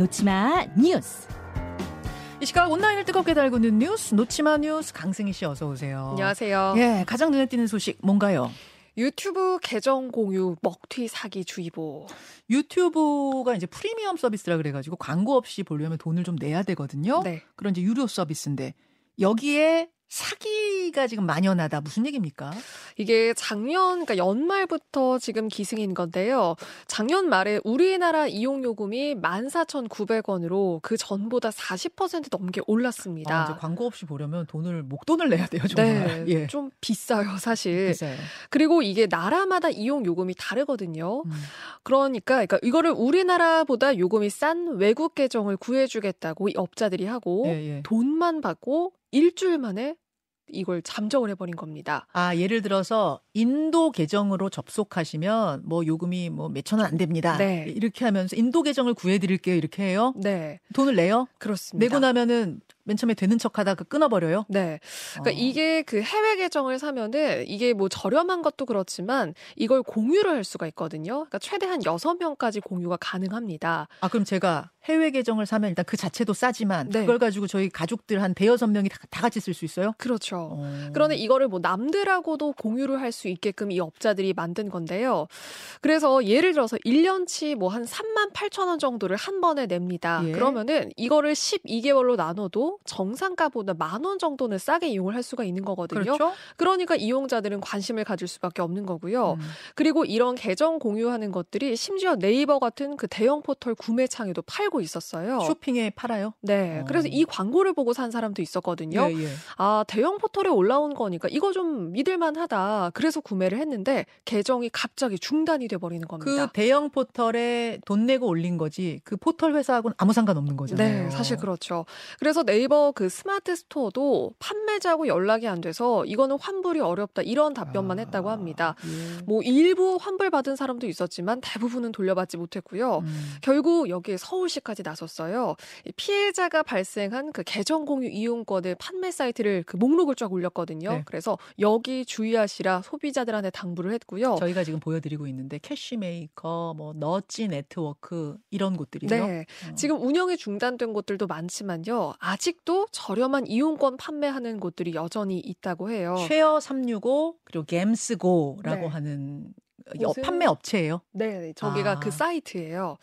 놓치마 뉴스. 이 시각 온라인을 뜨겁게 달구는 뉴스 놓치마 뉴스 강승희 씨 어서 오세요. 안녕하세요. 예, 가장 눈에 띄는 소식 뭔가요? 유튜브 계정 공유 먹튀 사기 주의보. 유튜브가 이제 프리미엄 서비스라 그래가지고 광고 없이 보려면 돈을 좀 내야 되거든요. 네. 그런 이제 유료 서비스인데 여기에 사기가 지금 만연하다. 무슨 얘기입니까? 이게 작년, 그러니까 연말부터 지금 기승인 건데요. 작년 말에 우리나라 이용 요금이 14,900원으로 그 전보다 40% 넘게 올랐습니다. 아, 광고 없이 보려면 돈을 목돈을 내야 돼요, 정말. 네, 예. 좀 비싸요, 사실. 비싸요. 그리고 이게 나라마다 이용 요금이 다르거든요. 음. 그러니까, 그러니까 이거를 우리나라보다 요금이 싼 외국 계정을 구해 주겠다고 이 업자들이 하고 예, 예. 돈만 받고 일주일 만에 이걸 잠정을 해버린 겁니다. 아, 예를 들어서 인도 계정으로 접속하시면 뭐 요금이 뭐 몇천 원 안 됩니다. 네. 이렇게 하면서 인도 계정을 구해 드릴게요. 이렇게 해요. 네, 돈을 내요? 그렇습니다. 내고 나면은 맨 처음에 되는 척 하다가 끊어버려요? 네. 그러니까 어. 이게 그 해외 계정을 사면은 이게 뭐 저렴한 것도 그렇지만 이걸 공유를 할 수가 있거든요. 그러니까 최대한 6명까지 공유가 가능합니다. 아, 그럼 제가 해외 계정을 사면 일단 그 자체도 싸지만 네. 그걸 가지고 저희 가족들 한 대여섯 명이 다, 다 같이 쓸 수 있어요? 그렇죠. 어. 그런데 이거를 뭐 남들하고도 공유를 할 수 있게끔 이 업자들이 만든 건데요. 그래서 예를 들어서 1년치 뭐 한 3만 8천 원 정도를 한 번에 냅니다. 예. 그러면은 이거를 12개월로 나눠도 정상가보다 만 원 정도는 싸게 이용을 할 수가 있는 거거든요. 그렇죠? 그러니까 이용자들은 관심을 가질 수밖에 없는 거고요. 음. 그리고 이런 계정 공유하는 것들이 심지어 네이버 같은 그 대형 포털 구매창에도 팔고 있었어요. 쇼핑에 팔아요? 네. 어. 그래서 이 광고를 보고 산 사람도 있었거든요. 예, 예. 아, 대형 포털에 올라온 거니까 이거 좀 믿을만 하다. 그래서 구매를 했는데 계정이 갑자기 중단이 돼 버리는 그 겁니다. 대형 포털에 돈 내고 올린 거지 그 포털 회사하고는 아무 상관없는 거잖아요. 네, 사실 그렇죠. 그래서 네이버 그 스마트 스토어도 판매자하고 연락이 안 돼서 이거는 환불이 어렵다. 이런 답변만 아, 했다고 합니다. 예. 뭐 일부 환불 받은 사람도 있었지만 대부분은 돌려받지 못했고요. 음. 결국 여기에 서울시 까지 나섰어요. 이 피해자가 발생한 그 계정 공유 이용권을 판매 사이트를 그 목록을 쫙 올렸거든요. 네. 그래서 여기 주의하시라 소비자들한테 당부를 했고요. 저희가 지금 보여드리고 있는데 캐시메이커, 뭐 너찌 네트워크 이런 곳들이에요. 네. 어. 지금 운영이 중단된 곳들도 많지만요. 아직도 저렴한 이용권 판매하는 곳들이 여전히 있다고 해요. 쉐어 365 그리고 겜스고라고 네. 하는 여- 곳은- 판매 업체예요. 네, 저기가 아. 그 사이트예요.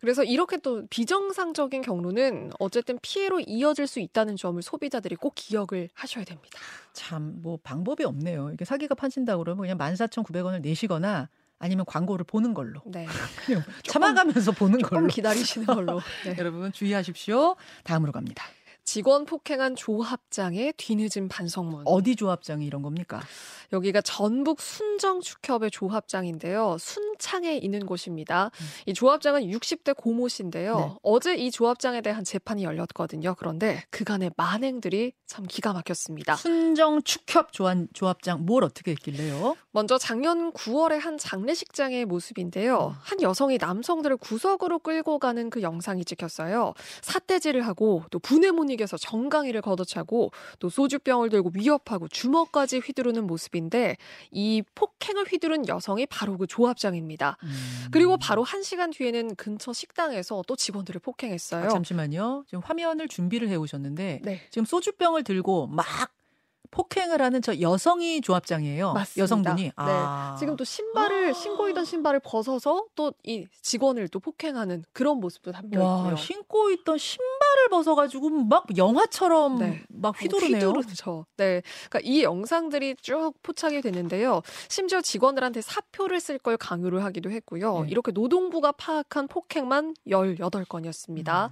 그래서 이렇게 또 비정상적인 경로는 어쨌든 피해로 이어질 수 있다는 점을 소비자들이 꼭 기억을 하셔야 됩니다. 참 뭐 방법이 없네요. 이게 사기가 판친다고 그러면 그냥 14,900원을 내시거나 아니면 광고를 보는 걸로 네. 참아가면서 보는 걸로. 기다리시는 걸로. 네. 여러분 주의하십시오. 다음으로 갑니다. 직원 폭행한 조합장의 뒤늦은 반성문. 어디 조합장이 이런 겁니까? 여기가 전북 순정축협의 조합장인데요. 순창에 있는 곳입니다. 음. 이 조합장은 60대 고모 씨인데요. 네. 어제 이 조합장에 대한 재판이 열렸거든요. 그런데 그간의 만행들이 참 기가 막혔습니다. 순정 축협 조합, 조합장 뭘 어떻게 했길래요? 먼저 작년 9월에 한 장례식장의 모습인데요. 한 여성이 남성들을 구석으로 끌고 가는 그 영상이 찍혔어요. 삿대질을 하고 또못 이겨서 정강이를 걷어차고 또 소주병을 들고 위협하고 주먹까지 휘두르는 모습인데 이 폭행을 휘두른 여성이 바로 그 조합장입니다. 음. 그리고 바로 한 시간 뒤에는 근처 식당에서 또 직원들을 폭행했어요. 아, 잠시만요. 지금 화면을 준비를 해 오셨는데 네. 지금 소주병을 들고 막 폭행을 하는 저 여성이 조합장이에요. 맞습니다. 여성분이. 네. 아. 지금 또 신발을 신고 있던 신발을 벗어서 또 이 직원을 또 폭행하는 그런 모습도 담겨 와, 있고요. 신고 있던 신발을 벗어가지고 막 영화처럼 네. 막 휘두르네요. 휘두르죠. 네. 그러니까 이 영상들이 쭉 포착이 되는데요. 심지어 직원들한테 사표를 쓸 걸 강요를 하기도 했고요. 네. 이렇게 노동부가 파악한 폭행만 18건이었습니다. 음.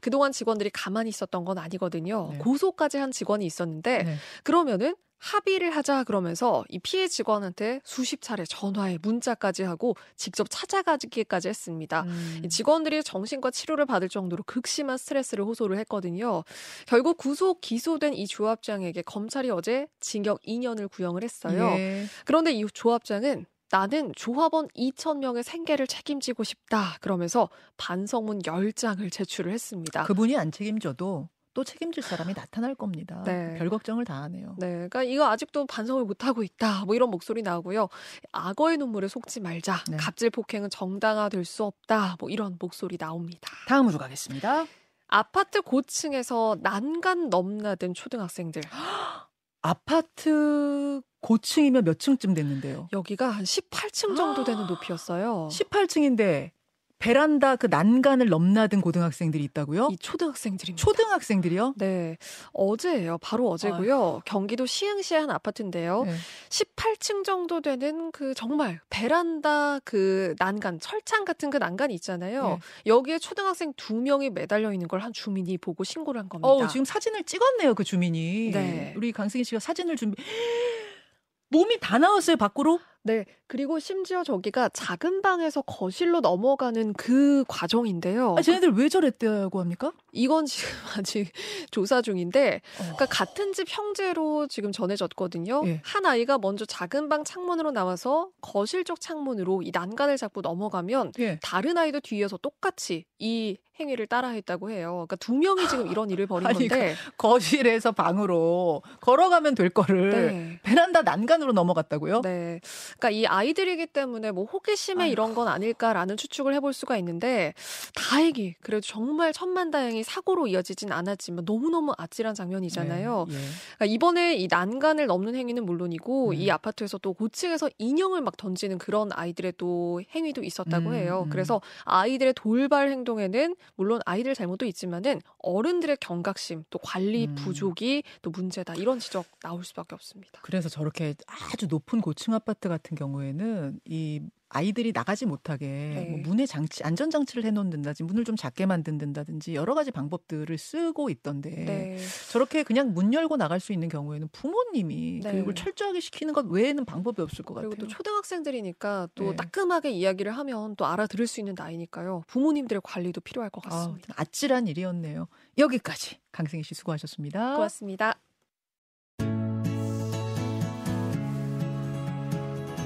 그동안 직원들이 가만히 있었던 건 아니거든요. 네. 고소까지 한 직원이 있었는데 네. 그러면은 합의를 하자 그러면서 이 피해 직원한테 수십 차례 전화에 문자까지 하고 직접 찾아가기까지 했습니다. 음. 이 직원들이 정신과 치료를 받을 정도로 극심한 스트레스를 호소를 했거든요. 결국 구속 기소된 이 조합장에게 검찰이 어제 징역 2년을 구형을 했어요. 예. 그런데 이 조합장은 나는 조합원 2천 명의 생계를 책임지고 싶다. 그러면서 반성문 10장을 제출을 했습니다. 그분이 안 책임져도 또 책임질 사람이 나타날 겁니다. 네. 별 걱정을 다 하네요. 네, 그러니까 이거 아직도 반성을 못 하고 있다. 뭐 이런 목소리 나오고요. 악어의 눈물에 속지 말자. 네. 갑질 폭행은 정당화될 수 없다. 뭐 이런 목소리 나옵니다. 다음으로 가겠습니다. 아파트 고층에서 난간 넘나든 초등학생들. 아파트 고층이면 몇 층쯤 됐는데요? 여기가 한 18층 정도 되는 높이였어요. 18층인데 베란다 그 난간을 넘나든 고등학생들이 있다고요? 이 초등학생들입니다. 초등학생들이요? 네, 어제예요. 바로 어제고요. 경기도 시흥시의 한 아파트인데요. 네. 18층 정도 되는 그 정말 베란다 그 난간, 철창 같은 그 난간이 있잖아요. 네. 여기에 초등학생 두 명이 매달려 있는 걸 한 주민이 보고 신고를 한 겁니다. 어, 지금 사진을 찍었네요, 그 주민이. 네. 우리 강승희 씨가 사진을 준비. 몸이 다 나왔어요, 밖으로? 네, 그리고 심지어 저기가 작은 방에서 거실로 넘어가는 그 과정인데요. 아, 쟤네들 왜 저랬다고 합니까? 이건 지금 아직 조사 중인데, 어. 그러니까 같은 집 형제로 지금 전해졌거든요. 예. 한 아이가 먼저 작은 방 창문으로 나와서 거실 쪽 창문으로 이 난간을 잡고 넘어가면 예. 다른 아이도 뒤에서 똑같이 이 행위를 따라했다고 해요. 그러니까 두 명이 지금 이런 일을 벌인 아니, 건데, 거실에서 방으로 걸어가면 될 거를 네. 베란다 난간으로 넘어갔다고요? 네. 그러니까 이 아이들이기 때문에 뭐 호기심에 아이고. 이런 건 아닐까라는 추측을 해볼 수가 있는데 다행히 그래도 정말 천만다행히 사고로 이어지진 않았지만 너무너무 아찔한 장면이잖아요. 네, 예. 그러니까 이번에 이 난간을 넘는 행위는 물론이고 음. 이 아파트에서 또 고층에서 인형을 막 던지는 그런 아이들의 또 행위도 있었다고 음, 해요. 음. 그래서 아이들의 돌발 행동에는 물론 아이들 잘못도 있지만은 어른들의 경각심 또 관리 음. 부족이 또 문제다 이런 지적 나올 수밖에 없습니다. 그래서 저렇게 아주 높은 고층 아파트 같은 경우에는 이 아이들이 나가지 못하게 네. 뭐 문에 장치 안전 장치를 해놓는다든지 문을 좀 작게 만든다든지 여러 가지 방법들을 쓰고 있던데 네. 저렇게 그냥 문 열고 나갈 수 있는 경우에는 부모님이 네. 교육을 철저하게 시키는 것 외에는 방법이 없을 것 그리고 같아요. 또 초등학생들이니까 또 네. 따끔하게 이야기를 하면 또 알아들을 수 있는 나이니까요. 부모님들의 관리도 필요할 것 아, 같습니다. 아찔한 일이었네요. 여기까지 강승희 씨 수고하셨습니다. 고맙습니다.